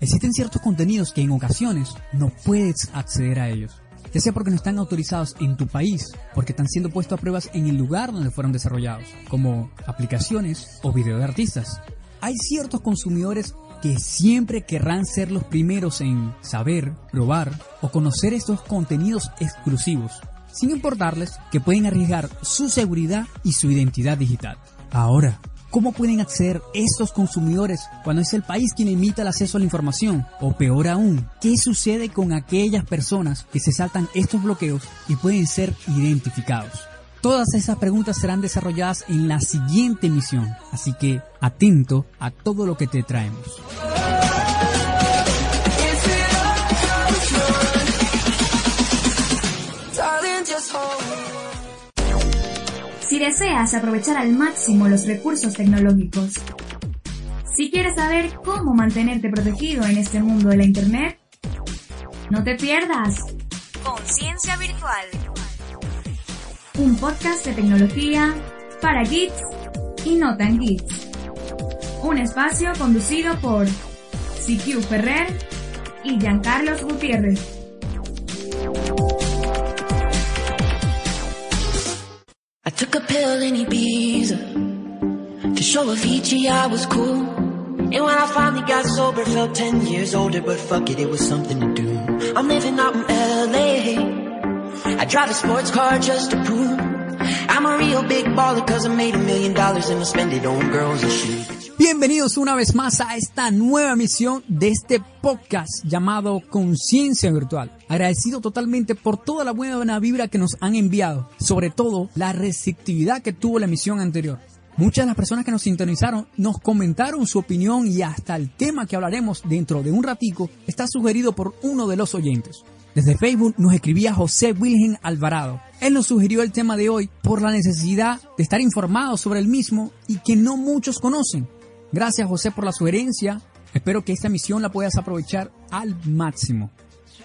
Existen ciertos contenidos que en ocasiones no puedes acceder a ellos, ya sea porque no están autorizados en tu país, porque están siendo puestos a pruebas en el lugar donde fueron desarrollados, como aplicaciones o videos de artistas. Hay ciertos consumidores que siempre querrán ser los primeros en saber, probar o conocer estos contenidos exclusivos, sin importarles que pueden arriesgar su seguridad y su identidad digital. Ahora, ¿Cómo pueden acceder estos consumidores cuando es el país quien limita el acceso a la información? O peor aún, ¿qué sucede con aquellas personas que se saltan estos bloqueos y pueden ser identificados? Todas esas preguntas serán desarrolladas en la siguiente emisión, así que atento a todo lo que te traemos. Si deseas aprovechar al máximo los recursos tecnológicos, si quieres saber cómo mantenerte protegido en este mundo de la Internet, no te pierdas Conciencia Virtual, un podcast de tecnología para geeks y no tan geeks. Un espacio conducido por CQ Ferrer y Giancarlos Gutiérrez. I took a pill in Ibiza to show Avicii I was cool. And when I finally got sober, felt 10 years older, but fuck it, it was something to do. I'm living out in LA. Bienvenidos una vez más a esta nueva emisión de este podcast llamado Conciencia Virtual. Agradecido totalmente por toda la buena vibra que nos han enviado, sobre todo la receptividad que tuvo la emisión anterior. Muchas de las personas que nos sintonizaron nos comentaron su opinión y hasta el tema que hablaremos dentro de un ratico está sugerido por uno de los oyentes. Desde Facebook nos escribía José Wilhelm Alvarado. Él nos sugirió el tema de hoy por la necesidad de estar informados sobre el mismo y que no muchos conocen. Gracias José por la sugerencia. Espero que esta misión la puedas aprovechar al máximo.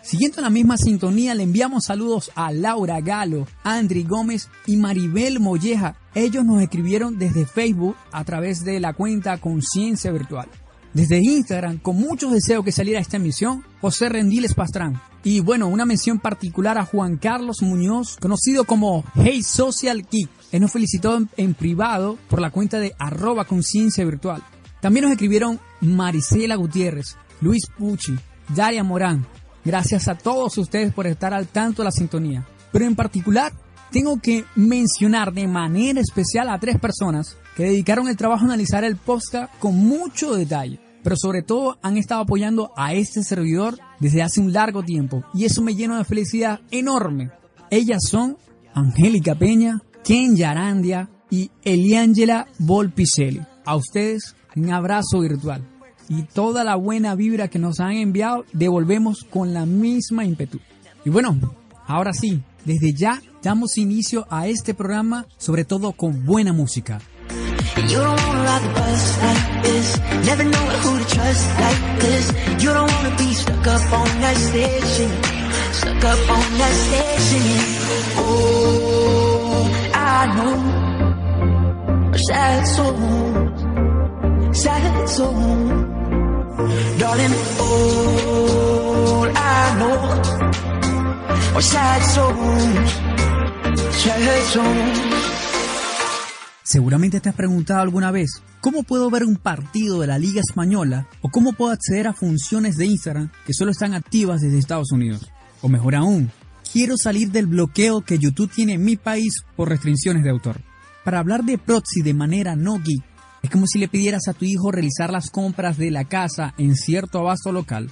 Siguiendo en la misma sintonía, le enviamos saludos a Laura Galo, Andri Gómez y Maribel Molleja. Ellos nos escribieron desde Facebook a través de la cuenta Conciencia Virtual. Desde Instagram, con muchos deseos que saliera esta emisión, José Rendiles Pastrán. Y bueno, una mención particular a Juan Carlos Muñoz, conocido como Hey Social Geek. Él nos felicitó en, privado por la cuenta de arroba conciencia virtual. También nos escribieron Marisela Gutiérrez, Luis Pucci, Daria Morán. Gracias a todos ustedes por estar al tanto de la sintonía. Pero en particular, tengo que mencionar de manera especial a tres personas que dedicaron el trabajo a analizar el podcast con mucho detalle. Pero sobre todo han estado apoyando a este servidor desde hace un largo tiempo. Y eso me llena de felicidad enorme. Ellas son Angélica Peña, Ken Yarandia y Eliangela Volpicelli. A ustedes un abrazo virtual. Y toda la buena vibra que nos han enviado devolvemos con la misma ímpetu. Y bueno, ahora sí, desde ya damos inicio a este programa, sobre todo con buena música. You don't wanna ride the bus like this. Never know who to trust like this. You don't wanna be stuck up on that station. Stuck up on that station. Oh, I know. Sad souls. Sad souls. Darling, all I know. Are sad souls. Sad souls. Seguramente te has preguntado alguna vez, ¿cómo puedo ver un partido de la Liga Española o cómo puedo acceder a funciones de Instagram que solo están activas desde Estados Unidos? O mejor aún, quiero salir del bloqueo que YouTube tiene en mi país por restricciones de autor. Para hablar de proxy de manera no geek, es como si le pidieras a tu hijo realizar las compras de la casa en cierto abasto local.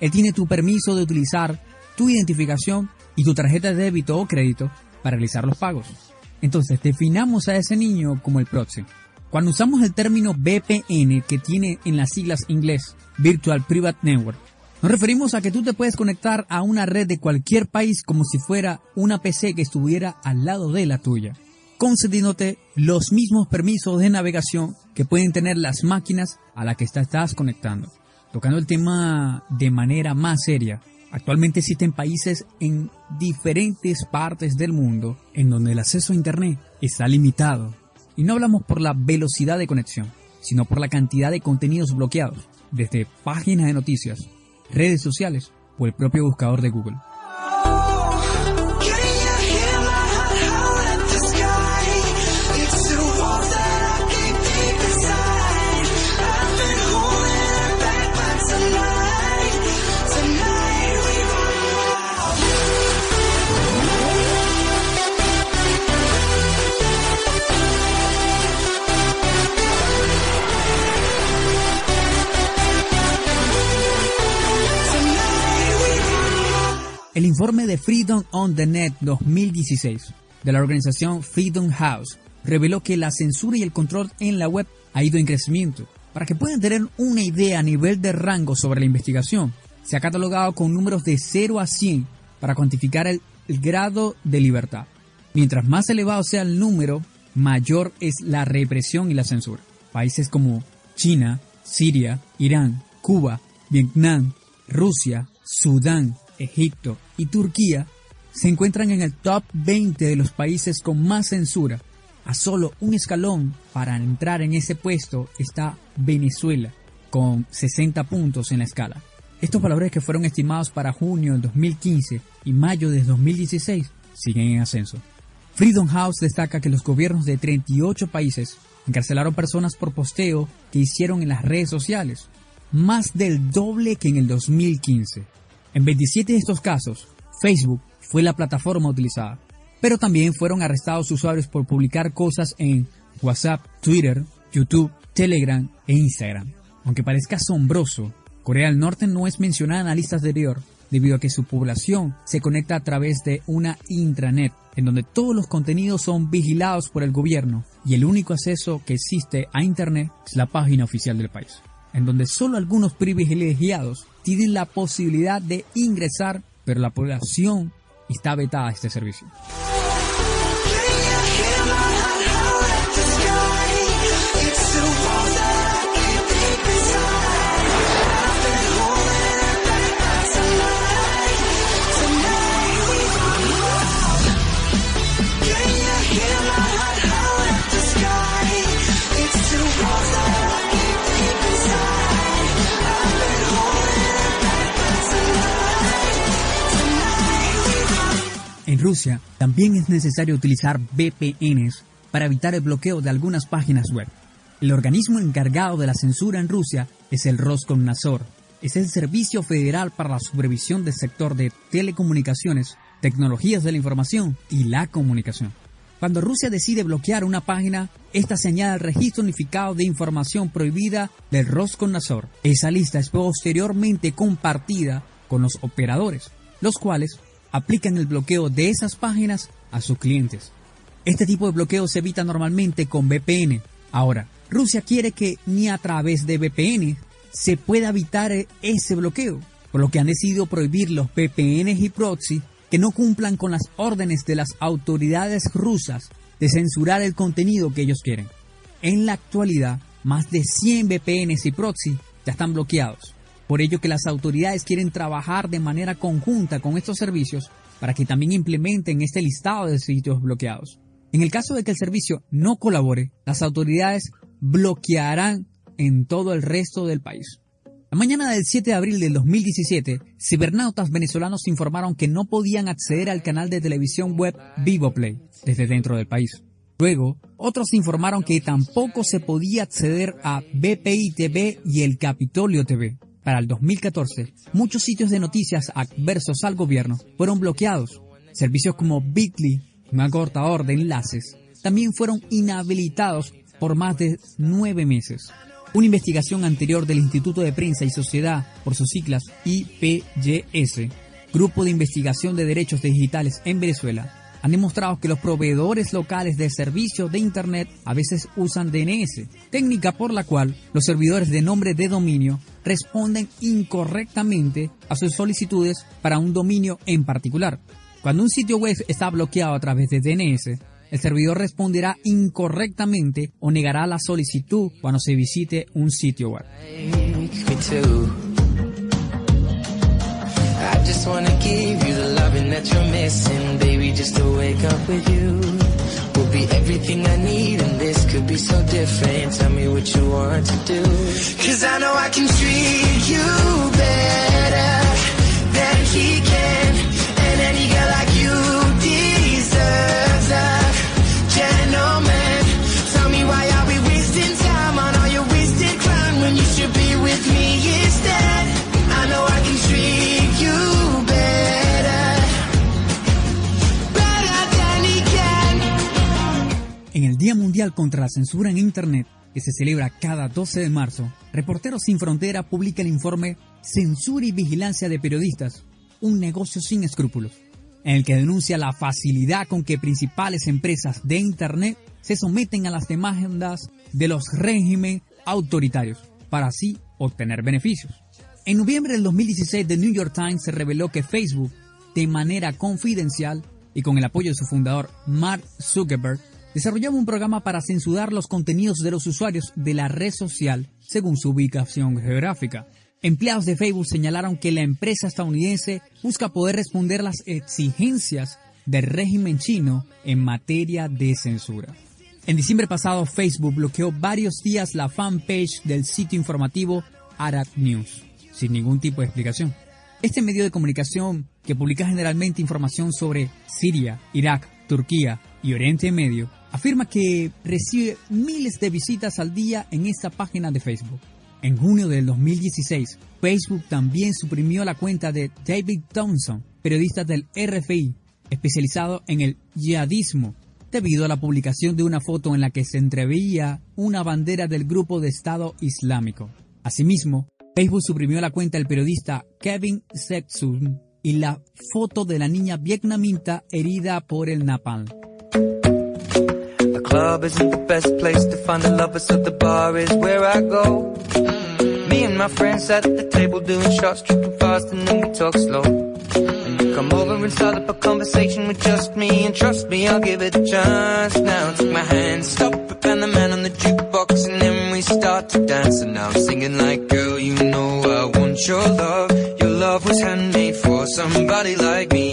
Él tiene tu permiso de utilizar tu identificación y tu tarjeta de débito o crédito para realizar los pagos. Entonces definamos a ese niño como el proxy. Cuando usamos el término VPN que tiene en las siglas inglés Virtual Private Network, nos referimos a que tú te puedes conectar a una red de cualquier país como si fuera una PC que estuviera al lado de la tuya. concediéndote los mismos permisos de navegación que pueden tener las máquinas a las que estás conectando. Tocando el tema de manera más seria, actualmente existen países en diferentes partes del mundo en donde el acceso a Internet está limitado. Y no hablamos por la velocidad de conexión, sino por la cantidad de contenidos bloqueados, desde páginas de noticias, redes sociales o el propio buscador de Google. Informe de Freedom on the Net 2016 de la organización Freedom House reveló que la censura y el control en la web ha ido en crecimiento. Para que puedan tener una idea a nivel de rango sobre la investigación, se ha catalogado con números de 0 a 100 para cuantificar el, el grado de libertad. Mientras más elevado sea el número, mayor es la represión y la censura. Países como China, Siria, Irán, Cuba, Vietnam, Rusia, Sudán, Egipto y Turquía se encuentran en el top 20 de los países con más censura. A solo un escalón para entrar en ese puesto está Venezuela, con 60 puntos en la escala. Estos valores que fueron estimados para junio del 2015 y mayo de 2016 siguen en ascenso. Freedom House destaca que los gobiernos de 38 países encarcelaron personas por posteo que hicieron en las redes sociales, más del doble que en el 2015. En 27 de estos casos, Facebook fue la plataforma utilizada, pero también fueron arrestados usuarios por publicar cosas en WhatsApp, Twitter, YouTube, Telegram e Instagram. Aunque parezca asombroso, Corea del Norte no es mencionada en la lista anterior debido a que su población se conecta a través de una intranet, en donde todos los contenidos son vigilados por el gobierno y el único acceso que existe a Internet es la página oficial del país en donde solo algunos privilegiados tienen la posibilidad de ingresar, pero la población está vetada a este servicio. Rusia también es necesario utilizar VPNs para evitar el bloqueo de algunas páginas web. El organismo encargado de la censura en Rusia es el Roskomnadzor. Es el Servicio Federal para la Supervisión del Sector de Telecomunicaciones, Tecnologías de la Información y la Comunicación. Cuando Rusia decide bloquear una página, esta se añade al registro unificado de información prohibida del Roskomnadzor. Esa lista es posteriormente compartida con los operadores, los cuales aplican el bloqueo de esas páginas a sus clientes. Este tipo de bloqueo se evita normalmente con VPN. Ahora, Rusia quiere que ni a través de VPN se pueda evitar ese bloqueo, por lo que han decidido prohibir los VPNs y proxy que no cumplan con las órdenes de las autoridades rusas de censurar el contenido que ellos quieren. En la actualidad, más de 100 VPNs y proxy ya están bloqueados. Por ello que las autoridades quieren trabajar de manera conjunta con estos servicios para que también implementen este listado de sitios bloqueados. En el caso de que el servicio no colabore, las autoridades bloquearán en todo el resto del país. La mañana del 7 de abril del 2017, cibernautas venezolanos informaron que no podían acceder al canal de televisión web VivoPlay desde dentro del país. Luego, otros informaron que tampoco se podía acceder a BPI TV y el Capitolio TV. Para el 2014, muchos sitios de noticias adversos al gobierno fueron bloqueados. Servicios como Bitly, un acortador de enlaces, también fueron inhabilitados por más de nueve meses. Una investigación anterior del Instituto de Prensa y Sociedad, por sus siglas IPYS, Grupo de Investigación de Derechos Digitales en Venezuela, han demostrado que los proveedores locales de servicios de Internet a veces usan DNS, técnica por la cual los servidores de nombre de dominio responden incorrectamente a sus solicitudes para un dominio en particular. Cuando un sitio web está bloqueado a través de DNS, el servidor responderá incorrectamente o negará la solicitud cuando se visite un sitio web. Just wanna give you the loving that you're missing, baby. Just to wake up with you will be everything I need, and this could be so different. Tell me what you want to do. Cause I know I can treat you better than he can. Contra la Censura en Internet, que se celebra cada 12 de marzo, Reporteros Sin Frontera publica el informe Censura y Vigilancia de Periodistas, un negocio sin escrúpulos, en el que denuncia la facilidad con que principales empresas de Internet se someten a las demandas de los regímenes autoritarios para así obtener beneficios. En noviembre del 2016, The New York Times se reveló que Facebook, de manera confidencial y con el apoyo de su fundador Mark Zuckerberg, desarrollaba un programa para censurar los contenidos de los usuarios de la red social según su ubicación geográfica. Empleados de Facebook señalaron que la empresa estadounidense busca poder responder las exigencias del régimen chino en materia de censura. En diciembre pasado, Facebook bloqueó varios días la fanpage del sitio informativo Arab News, sin ningún tipo de explicación. Este medio de comunicación, que publica generalmente información sobre Siria, Irak, Turquía y Oriente Medio, afirma que recibe miles de visitas al día en esta página de Facebook. En junio del 2016, Facebook también suprimió la cuenta de David Thompson, periodista del RFI, especializado en el yihadismo, debido a la publicación de una foto en la que se entreveía una bandera del grupo de Estado Islámico. Asimismo, Facebook suprimió la cuenta del periodista Kevin Sexun y la foto de la niña vietnamita herida por el napalm. Club isn't the best place to find a lover, so the bar is where I go. Me and my friends at the table doing shots, tripping fast, and then we talk slow. And come over and start up a conversation with just me, and trust me, I'll give it a chance. Now take my hand, stop and the man on the jukebox, and then we start to dance. And now I'm singing like, girl, you know I want your love. Your love was handmade for somebody like me.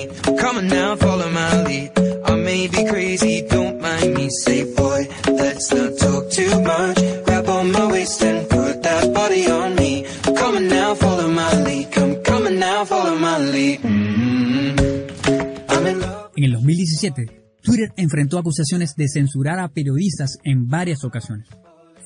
En el 2017, Twitter enfrentó acusaciones de censurar a periodistas en varias ocasiones.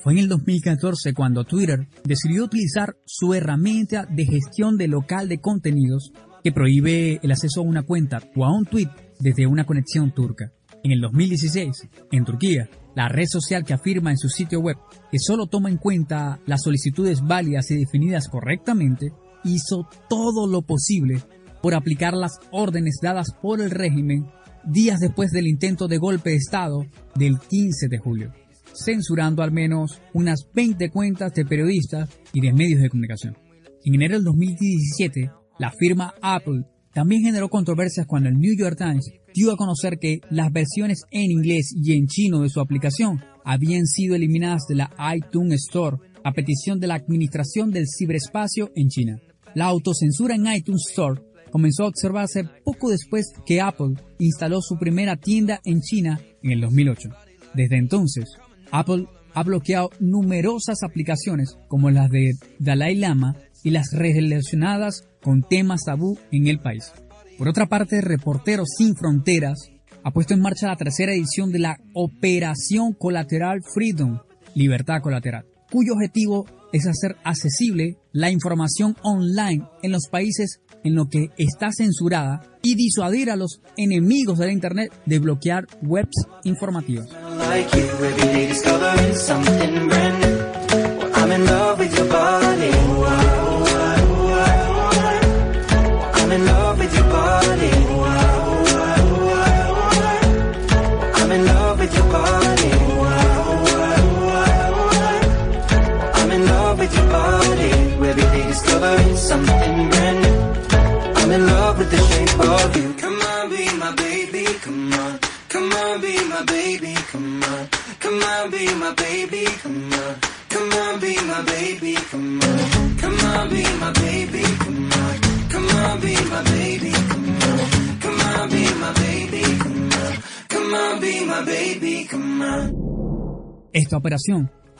Fue en el 2014 cuando Twitter decidió utilizar su herramienta de gestión de local de contenidos que prohíbe el acceso a una cuenta o a un tweet desde una conexión turca. En el 2016, en Turquía, la red social que afirma en su sitio web que solo toma en cuenta las solicitudes válidas y definidas correctamente, hizo todo lo posible por aplicar las órdenes dadas por el régimen días después del intento de golpe de Estado del 15 de julio, censurando al menos unas 20 cuentas de periodistas y de medios de comunicación. En enero del 2017, la firma Apple también generó controversias cuando el New York Times dio a conocer que las versiones en inglés y en chino de su aplicación habían sido eliminadas de la iTunes Store a petición de la Administración del Ciberespacio en China. La autocensura en iTunes Store comenzó a observarse poco después que Apple instaló su primera tienda en China en el 2008. Desde entonces, Apple ha bloqueado numerosas aplicaciones como las de Dalai Lama y las relacionadas con temas tabú en el país. Por otra parte, Reporteros Sin Fronteras ha puesto en marcha la tercera edición de la Operación Colateral Freedom, Libertad Colateral, cuyo objetivo es hacer accesible la información online en los países en los que está censurada y disuadir a los enemigos de la Internet de bloquear webs informativas.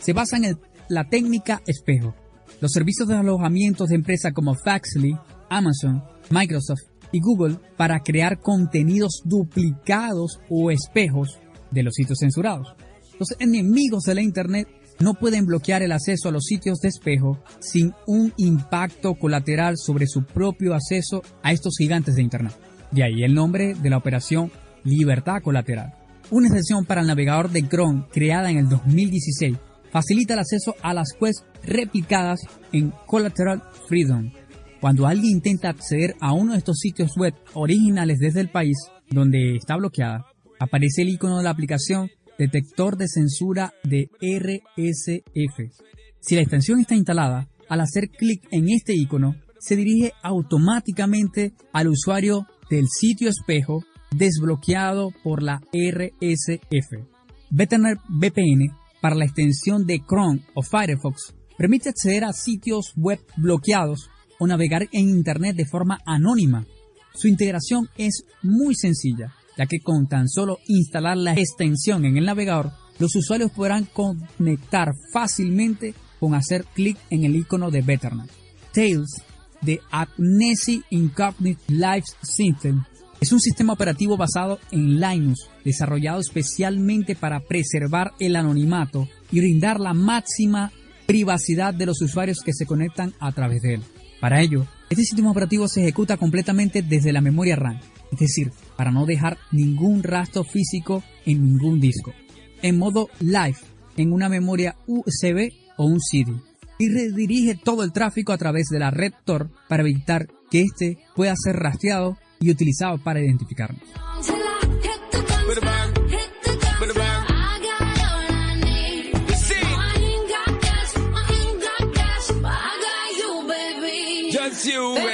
Se basa en la técnica espejo. Los servicios de alojamiento de empresas como Faxly, Amazon, Microsoft y Google para crear contenidos duplicados o espejos de los sitios censurados. Los enemigos de la Internet no pueden bloquear el acceso a los sitios de espejo sin un impacto colateral sobre su propio acceso a estos gigantes de Internet. De ahí el nombre de la operación Libertad Colateral. Una extensión para el navegador de Chrome creada en el 2016 facilita el acceso a las webs replicadas en Collateral Freedom. Cuando alguien intenta acceder a uno de estos sitios web originales desde el país donde está bloqueada, aparece el icono de la aplicación Detector de Censura de RSF. Si la extensión está instalada, al hacer clic en este icono, se dirige automáticamente al usuario del sitio espejo desbloqueado por la RSF. Betternet VPN para la extensión de Chrome o Firefox permite acceder a sitios web bloqueados o navegar en Internet de forma anónima. Su integración es muy sencilla, ya que con tan solo instalar la extensión en el navegador, los usuarios podrán conectar fácilmente con hacer clic en el icono de Betternet. Tails de Amnesia Incognito Life System es un sistema operativo basado en Linux, desarrollado especialmente para preservar el anonimato y brindar la máxima privacidad de los usuarios que se conectan a través de él. Para ello, este sistema operativo se ejecuta completamente desde la memoria RAM, es decir, para no dejar ningún rastro físico en ningún disco. En modo live, en una memoria USB o un CD. Y redirige todo el tráfico a través de la red Tor para evitar que éste pueda ser rastreado y utilizado para identificarnos. Till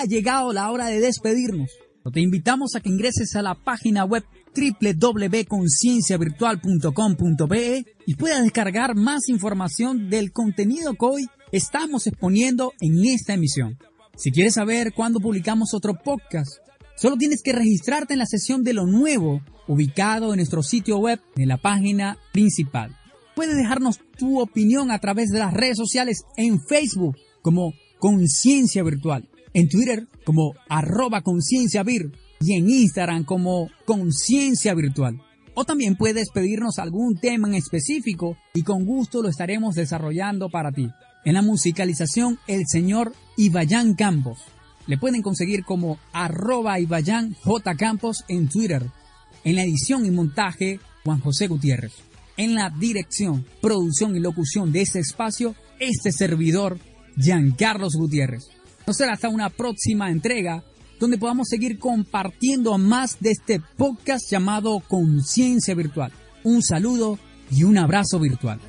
ha llegado la hora de despedirnos. Te invitamos a que ingreses a la página web www.concienciavirtual.com.be y puedas descargar más información del contenido que hoy estamos exponiendo en esta emisión. Si quieres saber cuándo publicamos otro podcast, solo tienes que registrarte en la sesión de lo nuevo ubicado en nuestro sitio web en la página principal. Puedes dejarnos tu opinión a través de las redes sociales en Facebook como Conciencia Virtual, en Twitter como arroba conciencia vir y en Instagram como Conciencia Virtual. O también puedes pedirnos algún tema en específico y con gusto lo estaremos desarrollando para ti. En la musicalización, el señor Ibayán Campos. Le pueden conseguir como arroba Ibayán J. Campos en Twitter. En la edición y montaje, Juan José Gutiérrez. En la dirección, producción y locución de este espacio, este servidor, Giancarlos Gutiérrez. No será hasta una próxima entrega donde podamos seguir compartiendo más de este podcast llamado Conciencia Virtual. Un saludo y un abrazo virtual.